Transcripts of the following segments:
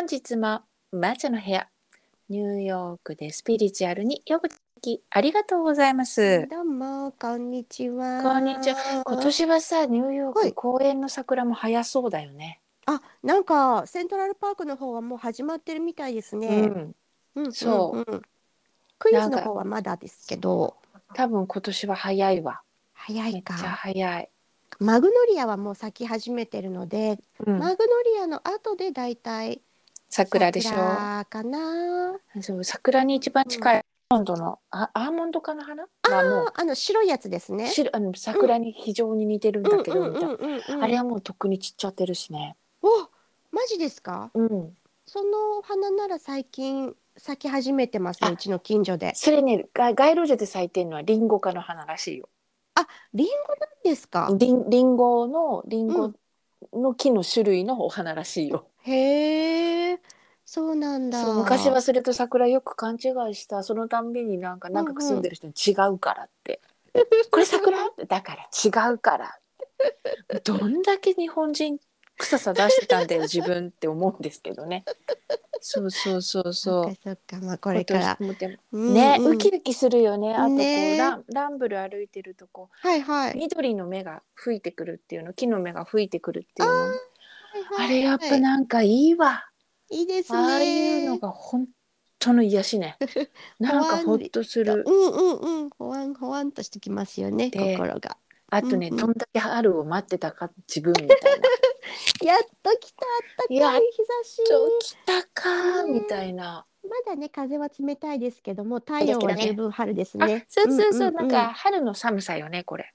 本日もマチャの部屋ニューヨークでスピリチュアルによくきありがとうございます。どうもこんにちは。こんにちは。今年はさニューヨーはいク公園の桜も早そうだよね。あ、なんかセントラルパークの方はもう始まってるみたいですうね。ん、うん、そううんうん。クイズの方はまだですけど、多分今年は早いわ。早いめっちゃか。早い。マグノリアはもう咲き始めてるので、うん、マグノリアの後でだいたい桜でしょ？桜かな。そう桜に一番近いアーモンドのあアーモンド科の花？はもあ、あの白いやつですうね。白あの桜に非常に似てるんだけど、みた。あれはもうとっくに散っちゃってるしね。お、マジですか？うん。その花なら最近咲き始めてますうちの近所で。それねが街路樹で咲いてるのはリンゴ科の花らしいよ。リンゴなんですか？リンリンゴのリンゴの木の種類のお花らしいよ。へえ、そうなんだ。そう昔はそれと桜よく勘違いしたそのたんびになんか長く住んでる人に違うからって、これ桜ってだから違うからってどんだけ日本人臭さ出してたんだよ 自分って思うんですけどね。そうそうそうそそうそうかまあこれから。今年もでもうんね、うんウキウキするよね。あとこう、ねランランブル歩いてるとこはいはい。緑の芽が吹いてくるっていうの木の芽が吹いてくるっていうのあれやっぱなんかいいわ。いいですね。ああいうのが本当の癒しね。なんかほっとする。うんうんうん。ほわんほわんとしてきますよねで心が。あとね、うんうんどんだけ春を待ってたか自分みたいな。やっと来たあったかいやっ日差し。と来たかねみたいな。まだね風は冷たいですけども太陽は十分春ですあね。、そうそうそう、んんなんか春の寒さよねこれ。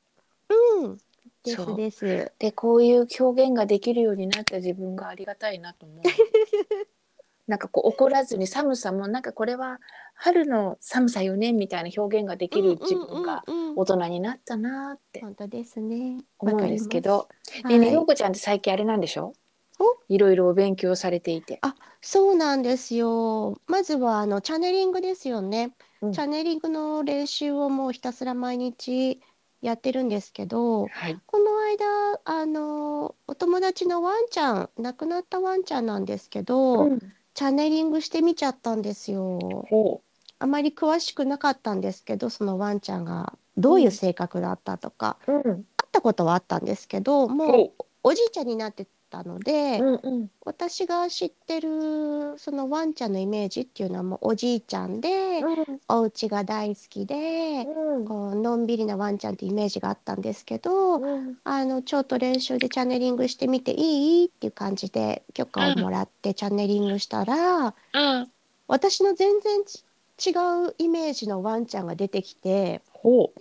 うん。でそうすです。でこういう表現ができるようになった自分がありがたいなと思う。なんかこう怒らずに寒さもなんかこれは春の寒さよねみたいな表現ができる自分が大人になったなって本当ですね。思うんですけど。わかります。ねようこちゃんって最近あれなんでしょ？お？いろいろお勉強されていて。そうなんですよ。まずはあのチャネリングですよね。うんチャネリングの練習をもうひたすら毎日やってるんですけど、はい。この間あのお友達のワンちゃん、亡くなったワンちゃんなんですけど、うん、チャネリングしてみちゃったんですよ。ほあまり詳しくなかったんですけど、そのワンちゃんがどういう性格だったとか、う。うん。会ったことはあったんですけど、もうほおじいちゃんになってたので。う。うんうん。私が知ってるそのワンちゃんのイメージっていうのはもうおじいちゃんで、うんお家が大好きで、うんこうのんびりなワンちゃんってイメージがあったんですけど、うんあのちょっと練習でチャネリングしてみていいっていう感じで許可をもらってチャネリングしたら、うん。私の全然ち違うイメージのワンちゃんが出てきて、ほ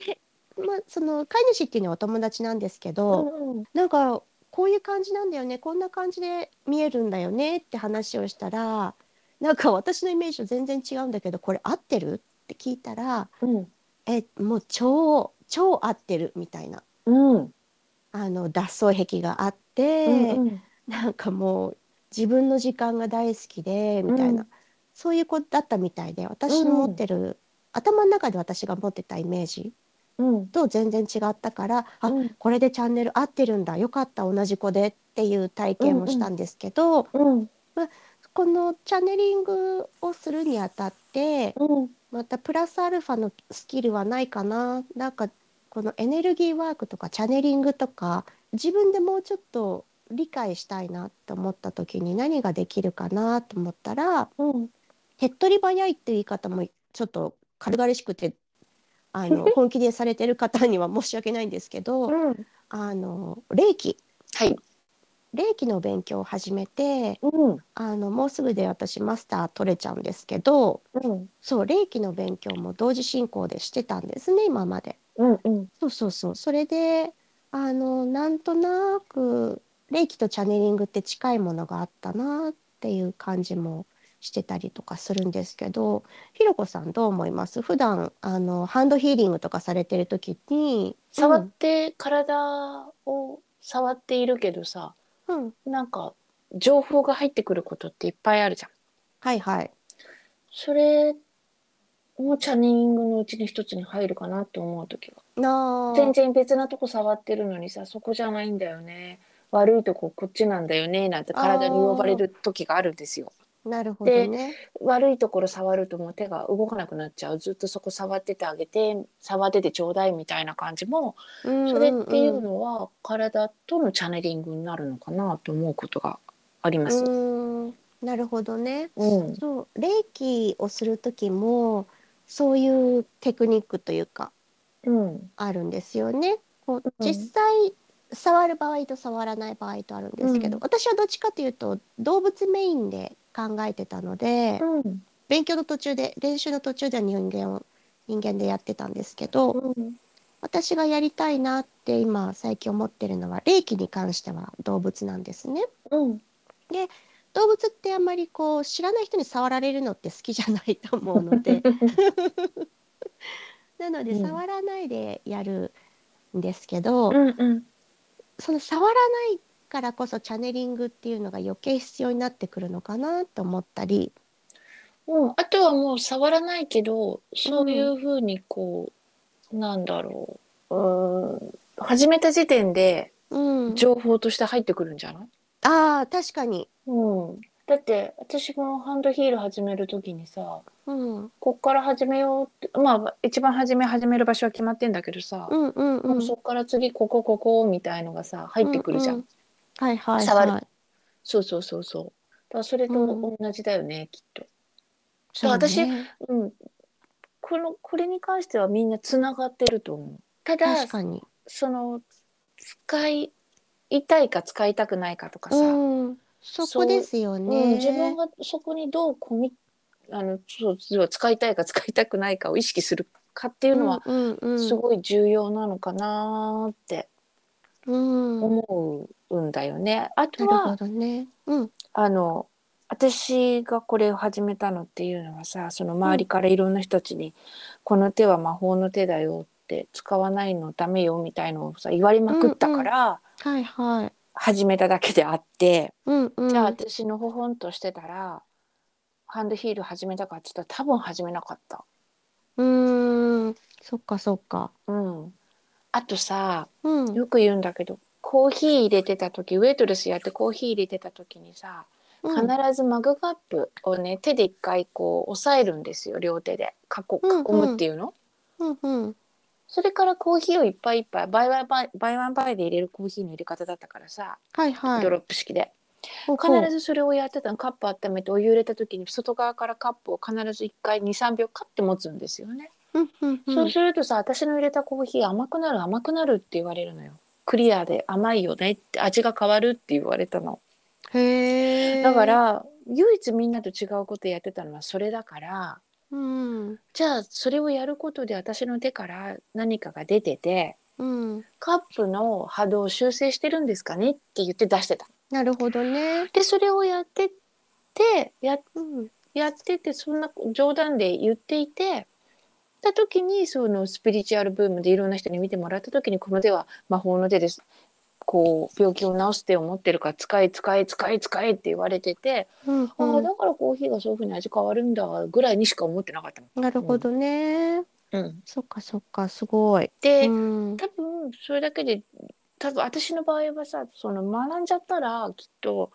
まあ、その飼い主っていうのはお友達なんですけう。ど、うんなんかこういう感じなんだよねこんな感じで見えるんだよねって話をしたらなんか私のイメージと全然違うんだけどこれ合ってる？って聞いたらうん。えもう超超合ってるみたいなうん。あの脱走癖があって、うん。なんかもう自分の時間が大好きでみたいな、うんそういう子だったみたいで私の持ってる、頭の中で私が持ってたイメージうん。と全然違ったからあうん。これでチャンネル合ってるんだよかった同じ子でっていう体験をしたんですけど、うん。このチャネリングをするにあたってうん。またプラスアルファのスキルはないかななんかこのエネルギーワークとかチャネリングとか自分でもうちょっと理解したいなと思った時に何ができるかなと思ったらうん。手っ取り早いっていう言い方もちょっと軽々しくてあの 本気でされてる方には申し訳ないんですけど、うん。あの霊気はい。霊気の勉強を始めてうん。あのもうすぐで私マスター取れちゃうんですけどうん。そう霊気の勉強も同時進行でしてたんですね今まで。うん。うん。そうそうそうそれであのなんとなく霊気とチャネリングって近いものがあったなっていう感じもしてたりとかするんですけどひろこさんどう思います？普段あのハンドヒーリングとかされてる時に触って体を触っているけどさ、うん、うん、なんか情報が入ってくることっていっぱいあるじゃん。はいはいそれもチャネリングのうちの一つに入るかなって思う時は。なあ全然別なとこ触ってるのにさそこじゃないんだよね悪いとここっちなんだよねなんて体に呼ばれる時があるんですよ。なるほどね。悪いところ触るともう手が動かなくなっちゃうずっとそこ触っててあげて触っててちょうだいみたいな感じもそそれっていうのは体とのチャネリングになるのかなと思うことがあります。うんなるほどね。うん、そう、霊気をする時もそういうテクニックというかうん、あるんですよね。こううん実際触る場合と触らない場合とあるんですけど、うん私はどっちかというと動物メインで考えてたので、うん、勉強の途中で練習の途中では人間を人間でやってたんですけど、うん、私がやりたいなって今最近思ってるのは霊気に関しては動物なんですね。うん、動物ってあんまりこう知らない人に触られるのって好きじゃないと思うので。なのでうん。触らないでやるんですけど、うん、うん、その触らないからこそチャネリングっていうのが余計必要になってくるのかなと思ったり、うん、あとはもう触らないけどそういうふうにこう、なんだろう、うん、始めた時点でうん、情報として入ってくるんじゃない？ああ確かに、うん、だって私もハンドヒール始める時にさうん、こっから始めようってまあ一番初め始める場所は決まってんだけどさ、うんうんうん。もうそっから次ここここみたいのがさ入ってくるじゃん、うんうんはいはい触る。はいそうそうそうそう。だからそれと同じだよね、きっと。そう私ねうん。このこれに関してはみんなつながってると思う。ただ確かに、その使いたいか使いたくないかとかさ、うん、そこですようん、ね、自分がそこにどうコミあのそう要は使いたいか使いたくないかを意識するかっていうのはうんうんうん、すごい重要なのかなって思うんだよね。あとほはどね。うん、あの私がこれを始めたのっていうのはさその周りからいろんな人たちに「この手は魔法の手だよ」って使わないのダメよみたいのをさ言われまくったからはいはい。始めただけであって。うんうん。じゃあ私のほほんとしてたらハンドヒール始めたかって言ったら多分始めなかった。うーん、そっかそっか。うん。あとさうん。よく言うんだけどコーヒー入れてた時ウェイトレスやってコーヒー入れてた時にさ必うん。ずマグカップをね手で一回こう押さえるんですよ両手で。囲うん囲むっていうの、うんうん。それからコーヒーをいっぱいいっぱい by one by by one by で入れるコーヒーの入れ方だったからさ、はいはい。ドロップ式で。必ずそれをやってたのカップ温めてお湯入れた時に外側からカップを必ず1回23秒カッて持つんですよね、うんうんうん。そうするとさ私の入れたコーヒー甘くなる甘くなるって言われるのよクリアで甘いよねって味が変わるって言われたのへえ。だか、ら唯一みんなと違うことやってたのはそれだからうんじゃあそれをやることで私の手から何かが出ててうん。カップの波動を修正してるんですかねって言って出してたなるほどね。でそれをやっててやうんやっててそんな冗談で言っていてた時にそのスピリチュアルブームでいろんな人に見てもらった時にこの手は魔法の手ですこう病気を治す手を持ってるから使え使え使え使えって言われてて、うんああうん。だからコーヒーがそういう風に味変わるんだぐらいにしか思ってなかったの。なるほどね。うん、そっかそっかすごい。で、うん。多分それだけで多分私の場合はさその学んじゃったらきっと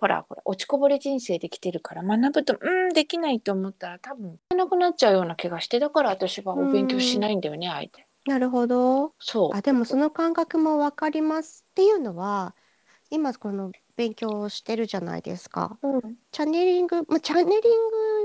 ほらほら落ちこぼれ人生で来てるから学ぶとうんできないと思ったら多分なくなっちゃうような気がしてだから私はお勉強しないんだよねあえて。なるほど。そうあでもその感覚もわかりますっていうのは今この勉強をしてるじゃないですか。うんチャネリング、まあ、チャネリン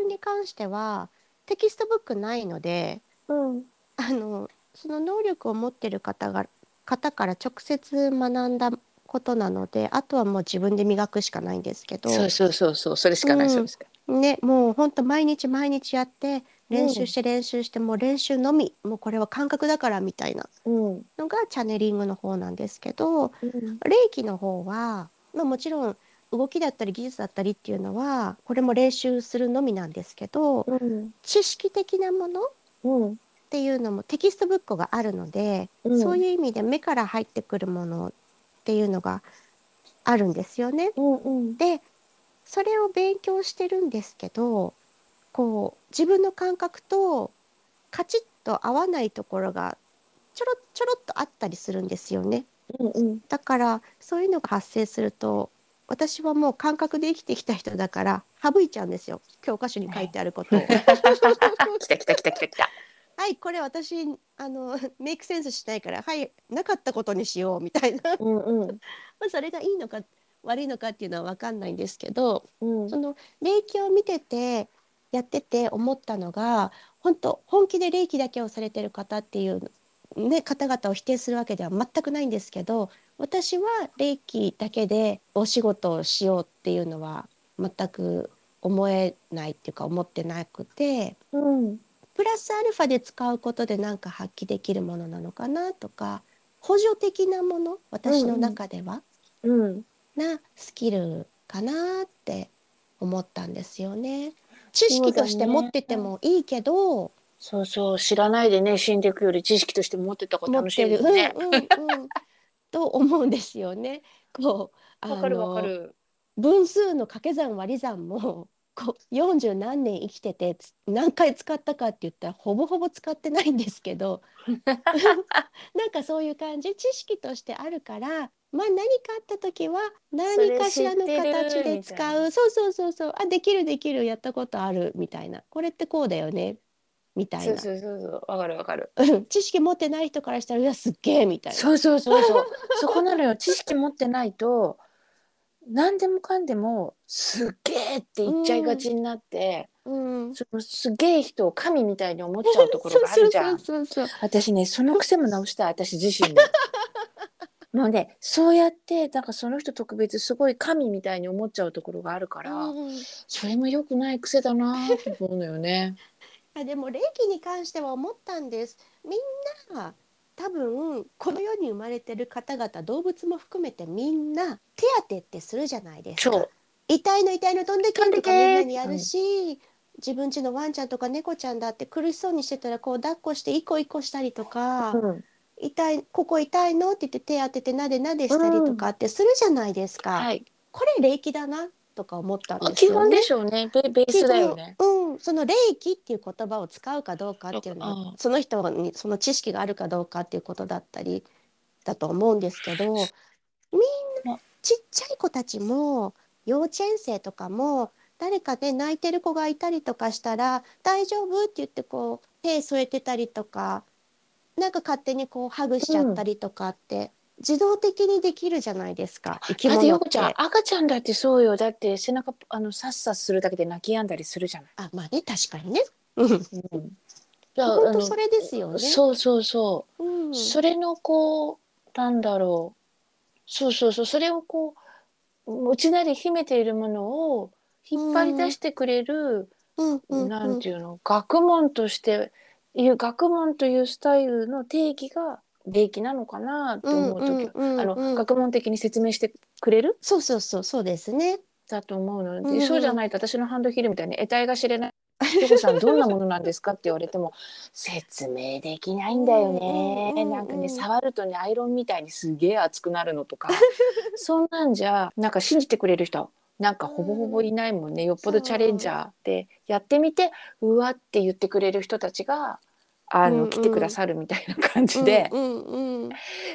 グに関してはテキストブックないのでうんあのその能力を持ってる方が方から直接学んだことなのであとはもう自分で磨くしかないんですけど。そうそうそうそうそれしかない、うんそれしかねもうほんと毎日毎日やって練習して練習してもう練習のみもうこれは感覚だからみたいなうん。のがチャネリングの方なんですけどうん。霊気の方は、まあ、もちろん動きだったり技術だったりっていうのはこれも練習するのみなんですけどうん。知識的なものっうん。ていうのもテキストブックがあるので、うん。そういう意味で目から入ってくるものっていうのがあるんですよね。うんうんでそれを勉強してるんですけどこう自分の感覚とカチッと合わないところがちょろちょろっとあったりするんですよね。うんうんだからそういうのが発生すると私はもう感覚で生きてきた人だから省いちゃうんですよ教科書に書いてあることを。来た来た来た来た来た。はいこれ私あの メイクセンスしないからはいなかったことにしようみたいな。うんうん。まあそれがいいのか悪いのかっていうのは分かんないんですけどうん。その霊気を見ててやってて思ったのが本当本気で霊気だけをされてる方っていう、ね、方々を否定するわけでは全くないんですけど私は霊気だけでお仕事をしようっていうのは全く思えないっていうか思ってなくて。うんプラスアルファで使うことでなんか発揮できるものなのかなとか補助的なもの私の中では、うんなスキルかなって思ったんですよね。知識として持っててもいいけど、そうそう知らないでね死んでいくより知識として持ってた方が楽しいもんね。うんうんうん、と思うんですよね。こうあわかるわかのる。分数の掛け算割り算もこう40何年生きててつ何回使ったかって言ったらほぼほぼ使ってないんですけど なんかそういう感じ知識としてあるからまあ何かあった時は何かしらの形で使う。そうそうそうそう。あできるできる。やったことあるみたいな。これってこうだよね。みたいな。そうそうそうそう。わかるわかる。うん。知識持ってない人からしたらうわすっげえみたいな。そうそうそうそう。そこなのよ。知識持ってないと何でもかんでもすっげえって言っちゃいがちになって、うんそのすげえ人を神みたいに思っちゃうところがあるじゃん。そうそうそう私ねその癖も直したい私自身も。もうねそうやってなんかその人特別すごい神みたいに思っちゃうところがあるから、うんうんそれも良くない癖だなと思うのよね。あでも霊気に関しては思ったんですみんな多分この世に生まれてる方々動物も含めてみんな手当てってするじゃないですか。そう。痛いの痛いの飛んでけとか飛んでけみんなにやるし、自分家のワンちゃんとか猫ちゃんだって苦しそうにしてたらこう抱っこしてイコイコしたりとか、うん。痛いここ痛いの？って言って手当ててなでなでしたりとかってするじゃないですか、はい、これ霊気だなとか思ったんです基よね本でしょうねベベースだよね。うん、その霊気っていう言葉を使うかどうかっていうのうんはその人にその知識があるかどうかっていうことだったりだと思うんですけどみんなちっちゃい子たちも幼稚園生とかも誰かで泣いてる子がいたりとかしたら「大丈夫?」って言ってこう手添えてたりとかなんか勝手にこうハグしちゃったりとかって、自動的にできるじゃないですか生きだっ物って。てよこちゃん赤ちゃんだってそうよ。だって背中あのさっさするだけで泣き止んだりするじゃない。あまあね確かにね。うん。うん、本当それですよね。そうそうそう、うん。それのこうなんだろう。そうそうそう。それをこう内なり秘めているものを引っ張り出してくれる、うん。うん。なんていうの？学問としていう学問というスタイルの定義が霊気なのかなって思う時、うんあのうん。学問的に説明してくれる？そうそうそうそうですね。だと思うので、うんうん。そうじゃないと私のハンドヒルみたいに得体が知れない「ひこさんどんなものなんですか?」って言われても 説明できないんだよね、なんかね触るとねアイロンみたいにすげえ熱くなるのとか。そんなんじゃなんか信じてくれる人なんかほぼほぼいないもんね。よっぽどチャレンジャーでやってみてうわって言ってくれる人たちがあの、うん。うん来てくださるみたいな感じで、うんうん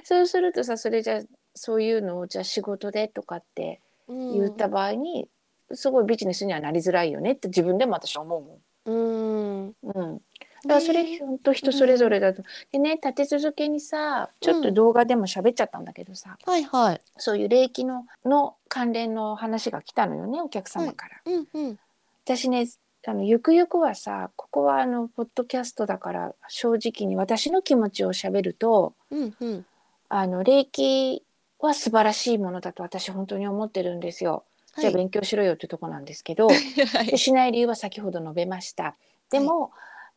そうするとさそれじゃそういうのをじゃあ仕事でとかってうん言った場合に、すごいビジネスにはなりづらいよねって自分でも私は思うもうん。ん。うん、だからそれね本当人それぞれだと。でね立て続けにさちょっと動画でも喋っちゃったんだけどさ、はいはい。そういう霊気のの関連の話が来たのよねお客様から。うんうん。私ねあのゆくゆくはさここはあのポッドキャストだから正直に私の気持ちを喋るとうんうん。あの霊気は素晴らしいものだと私本当に思ってるんですよ。じゃあはい勉強しろよってとこなんですけど、はい。でしない理由は先ほど述べました。でも、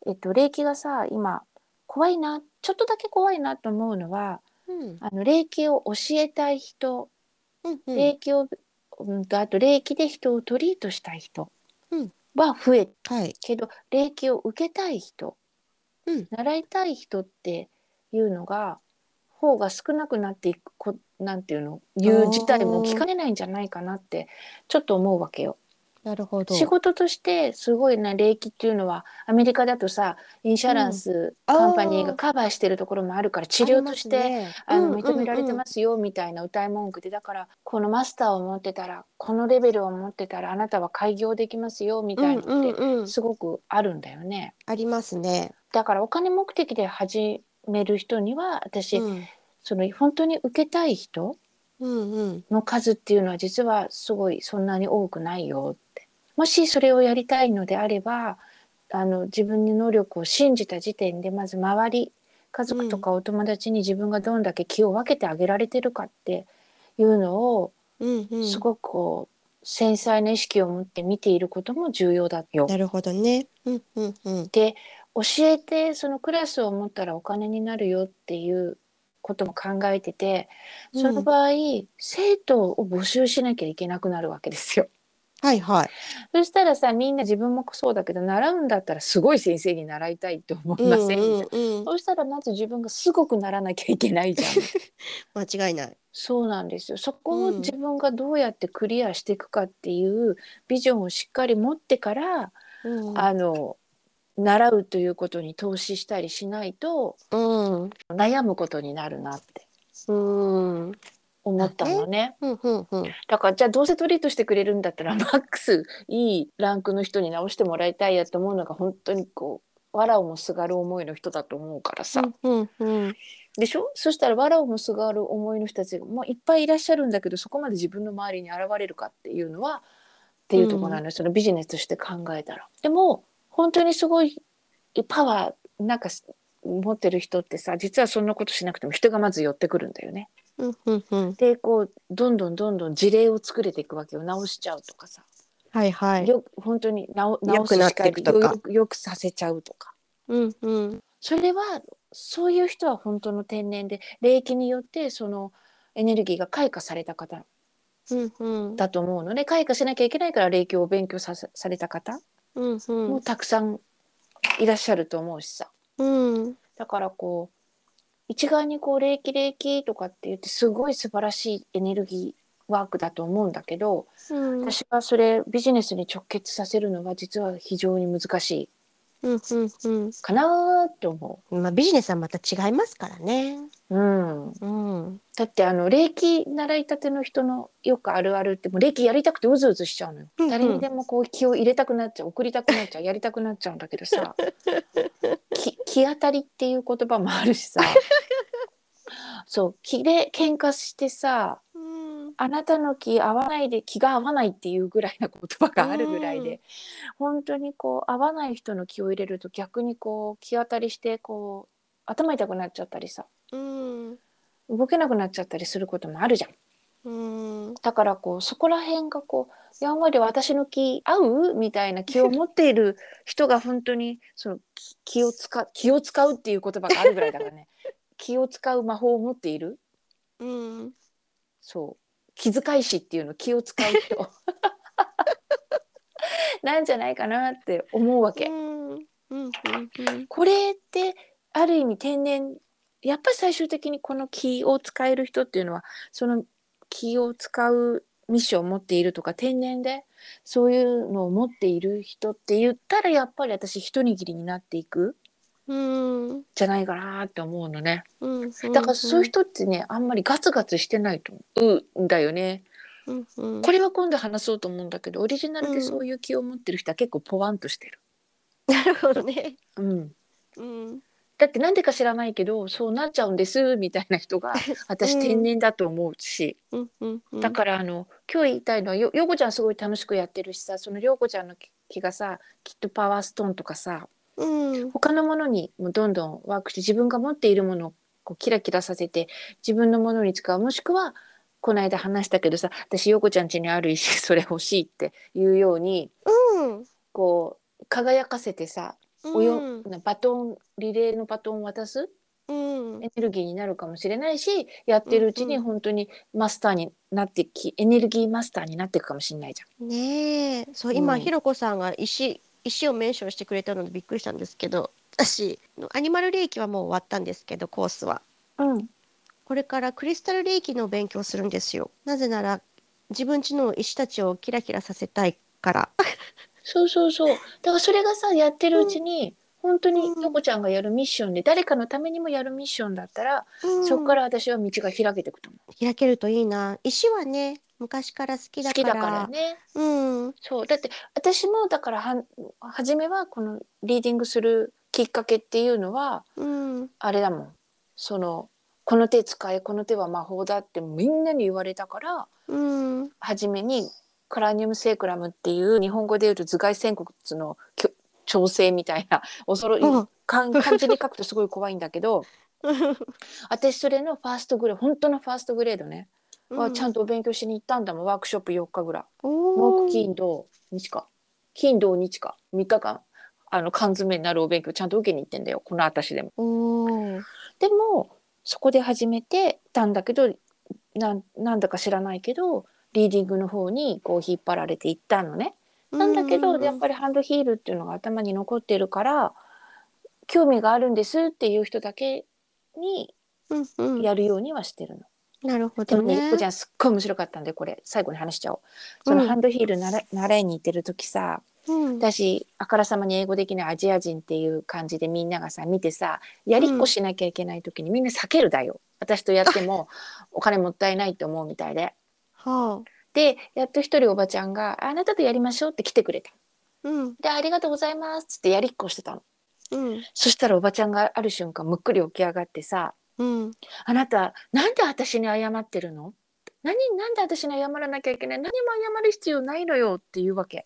えっと、霊気がさ今怖いなちょっとだけ怖いなと思うのはうん。あの霊気を教えたい人、うんうん。霊気を、うん、とあと霊気で人をトリートしたい人。うんは増えはい。けど霊気を受けたい人、うん習いたい人っていうのが方が少なくなっていくこなんていうのいう事態も聞かれないんじゃないかなってちょっと思うわけよ。なるほど。仕事としてすごいな霊気っていうのはアメリカだとさインシャランスカンパニーがカバーしてるところもあるから治療としてあの認められてますよみたいな歌い文句でだからこのマスターを持ってたらこのレベルを持ってたらあなたは開業できますよみたいなのってすごくあるんだよね。ありますね。だからお金目的で始める人には私、うん、その本当に受けたい人の数っていうのは実はすごいそんなに多くないよってもしそれをやりたいのであればあの自分の能力を信じた時点でまず周り家族とかお友達に自分がどんだけ気を分けてあげられてるかっていうのを、うんうん、すごくこう繊細な意識を持って見ていることも重要だよ。なるほどね。うんうんうん、で教えてそのクラスを持ったらお金になるよっていうことも考えててその場合、うん、生徒を募集しなきゃいけなくなるわけですよ。はいはい。そしたらさみんな自分もそうだけど習うんだったらすごい先生に習いたいと思いません、うんうんうん、そうしたらまず自分がすごくならなきゃいけないじゃん。間違いない。そうなんですよ。そこを自分がどうやってクリアしていくかっていうビジョンをしっかり持ってから、うん、あの習うということに投資したりしないと、うん、悩むことになるなって思ったのね、うんうんうん、だからじゃあどうせトリートしてくれるんだったらマックスいいランクの人に直してもらいたいやと思うのが本当にこうわらをもすがる思いの人だと思うからさ。うんうんうん。でしょ？そしたらわらをもすがる思いの人たちがもういっぱいいらっしゃるんだけどそこまで自分の周りに現れるかっていうのはっていうところなのよ、うん、そのビジネスとして考えたら。でも本当にすごいパワーなんか持ってる人ってさ実はそんなことしなくても人がまず寄ってくるんだよね。うんうんうん、でこうどんどんどんどん事例を作れていくわけよ。直しちゃうとかさ。はいはい、よ本当に直直すしかよくよくさせちゃうとか。うんうん、それはそういう人は本当の天然で霊気によってそのエネルギーが開花された方だと思うので、開花しなきゃいけないから霊気を勉強さされた方うんうん、もたくさんいらっしゃると思うしさ、うん、だからこう一概にこう霊気霊気とかって言ってすごい素晴らしいエネルギーワークだと思うんだけど、う。ん、私はそれビジネスに直結させるのは実は非常に難しいうんうんうん、かなって思う。まあビジネスはまた違いますからね。うん。うん。だってあの霊気習いたての人のよくあるあるってもう霊気やりたくてうずうずしちゃうのよ。うんうん、誰にでもこう気を入れたくなっちゃう送りたくなっちゃうやりたくなっちゃうんだけどさ 気気当たりっていう言葉もあるしさそう気で喧嘩してさあなたの気合わないで気が合わないっていうぐらいな言葉があるぐらいで、本当にこう合わない人の気を入れると逆にこう気当たりしてこう頭痛くなっちゃったりさ、うん、動けなくなっちゃったりすることもあるじゃん。うん、だからこうそこら辺がこうやんわり私の気合うみたいな気を持っている人が本当にその気を使 気を使うっていう言葉があるぐらいだからね。気を使う魔法を持っている、うん、そう気遣い師っていうの気を使う人。なんじゃないかなって思うわけ。これってある意味天然やっぱり最終的にこの気を使える人っていうのはその気を使うミッションを持っているとか天然でそういうのを持っている人って言ったらやっぱり私一握りになっていくうん。じゃないかなって思うのね、うんだからそういう人ってねあんまりガツガツしてないと思うんだよね。うんうん、これは今度話そうと思うんだけどオリジナルでそういう気を持ってる人は結構ポワンとしてる。なるほどね。うん、うん、だってなんでか知らないけどそうなっちゃうんですみたいな人が 私天然だと思うし、うんうんうん、だからあの今日言いたいのはよよこちゃんすごい楽しくやってるしさその涼子ちゃんの気がさきっとパワーストーンとかさうん、他のものにもどんどんワークして自分が持っているものをこうキラキラさせて自分のものに使う。もしくはこの間話したけどさ私陽子ちゃん家にある石 それ欲しいっていうように、うん、こう輝かせてさ、およバトンリレーのバトンを渡す、うん、エネルギーになるかもしれないしやってるうちに本当にマスターになってき、エネルギーマスターになっていくかもしれないじゃん。ねえ。そう今、ひろこさんが石石をメンションしてくれたのでびっくりしたんですけど私アニマル霊気はもう終わったんですけどコースは、うん、これからクリスタル霊気の勉強をするんですよ。なぜなら自分ちの石たちをキラキラさせたいから。そうそうそう。だからそれがさやってるうちに、本当にうん。ヨコちゃんがやるミッションで誰かのためにもやるミッションだったら、うん。そこから私は道が開けていくと思う。開けるといいな。石はね、昔から好きだから。好きだからねうん。そうだって私もだからはん初めはこのリーディングするきっかけっていうのはうん。あれだもんそのこの手使えこの手は魔法だってみんなに言われたからうん。初めにクラニウムセークラムっていう日本語で言うと頭蓋仙骨の調整みたいな恐ろいうん漢漢字に書くとすごい怖いんだけど 私それのファーストグレード本当のファーストグレードね、はちゃんとお勉強しに行ったんだもんワークショップ4日ぐらい。木金土日か金土日か。3日間あの缶詰になるお勉強ちゃんと受けに行ってんだよ。この私でも。でもそこで始めてたんだけどなんなんだか知らないけどリーディングの方にこう引っ張られていったのね。なんだけど、やっぱりハンドヒールっていうのが頭に残ってるから興味があるんですっていう人だけにやるようにはしてるの。なるほでもね、どねゆっこちゃんすっごい面白かったんでこれ。最後に話しちゃおう。そのうんハンドヒール習い習いに行ってる時さ、うん。私あからさまに英語できないアジア人っていう感じでみんながさ見てさやりっこしなきゃいけない時にみんな避けるだよ。私とやってもお金もったいないと思うみたいで。はでやっと一人おばちゃんが「あなたとやりましょう」って来てくれた。あうん。で「ありがとうございます」っつってやりっこしてたの。うん。そしたらおばちゃんがある瞬間むっくり起き上がってさうん「あなたなんで私に謝ってるの？何なんで私に謝らなきゃいけない？何も謝る必要ないのよ」って言うわけ。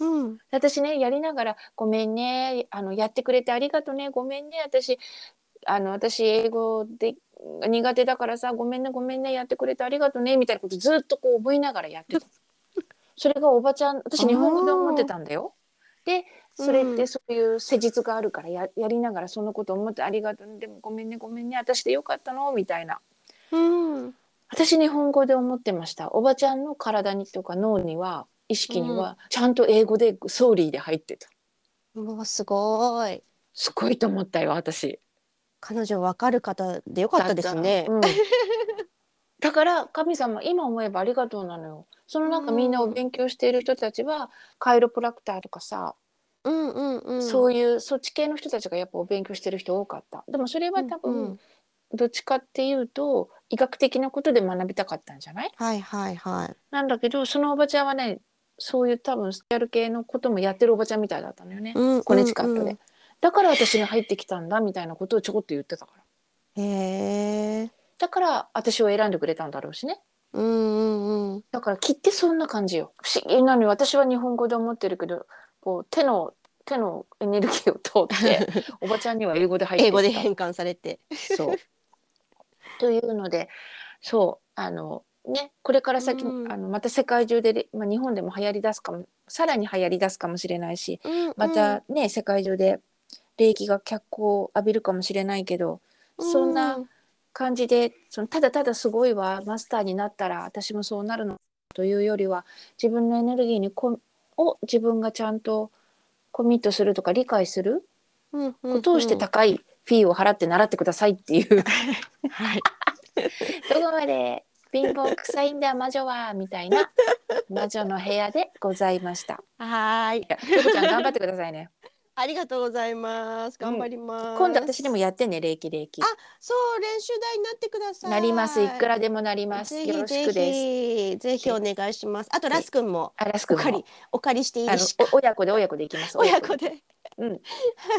うん。私ねやりながら「ごめんねあのやってくれてありがとねごめんね私あの私英語で苦手だからさごめんねごめんねやってくれてありがとね」みたいなことずっとこう思いながらやってた。それがおばちゃん私日本語で思ってたんだよ。でそれってそういう施術があるからややりながらそのこと思って「ありがとう。ねでもごめんねごめんね私でよかったの」みたいな。うん。私日本語で思ってました。おばちゃんの体にとか脳には意識にはちゃんと英語でソーリーで入ってた。もうすごい。すごいと思ったよ私。彼女わかる方でよかったですね。だ,、うん、だから神様今思えばありがとうなのよ。その中うんみんなを勉強している人たちはカイロプラクターとかさ、うんうんうん。そういうそっち系の人たちがやっぱお勉強してる人多かった。でもそれは多分、うん。うんどっちかっていうと医学的なことで学びたかったんじゃない？はいはいはい。なんだけどそのおばちゃんはねそういう多分スやる系のこともやってるおばちゃんみたいだったのよね、うんコネチカットで、だから私に入ってきたんだみたいなことをちょこっと言ってたから。へえだから私を選んでくれたんだろうしね。うんうんうん。だから切ってそんな感じよ。不思議なのに私は日本語で思ってるけど、こう手の手のエネルギーを通って おばちゃんには英語で入って英語で変換されて。そう。というので、そうあのねこれから先、うん。あのまた世界中で、まあ、日本でも流行り出すかもさらに流行り出すかもしれないし、またね、世界中で霊気が脚光を浴びるかもしれないけど、そんな感じでそのただただすごいわマスターになったら私もそうなるのというよりは自分のエネルギーにこを自分がちゃんとコミットするとか理解するこことをして高いフィーを払って習ってくださいっていうはい どこまで貧乏臭いんだ魔女はみたいな魔女の部屋でございました。はーいちゃん頑張ってくださいね。ありがとうございます。頑張ります、今度私でもやってね霊気霊気。あそう練習台になってください。なります。いくらでもなります。ぜひよろしくです。ぜひぜひ。お願いします。あとラス君も。あらすくんも。お借りお借りしていいあのですか？お親子で親子で行きます。親子で。うん。は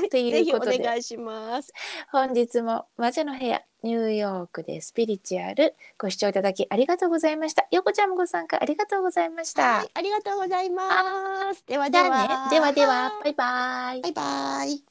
い。っていうぜひおことで願いします。本日も魔女の部屋ニューヨークでスピリチュアル。ご視聴いただきありがとうございました。よこちゃんもご参加ありがとうございました。はいありがとうございますではじではね。ではでは。バイバイ。バイバイ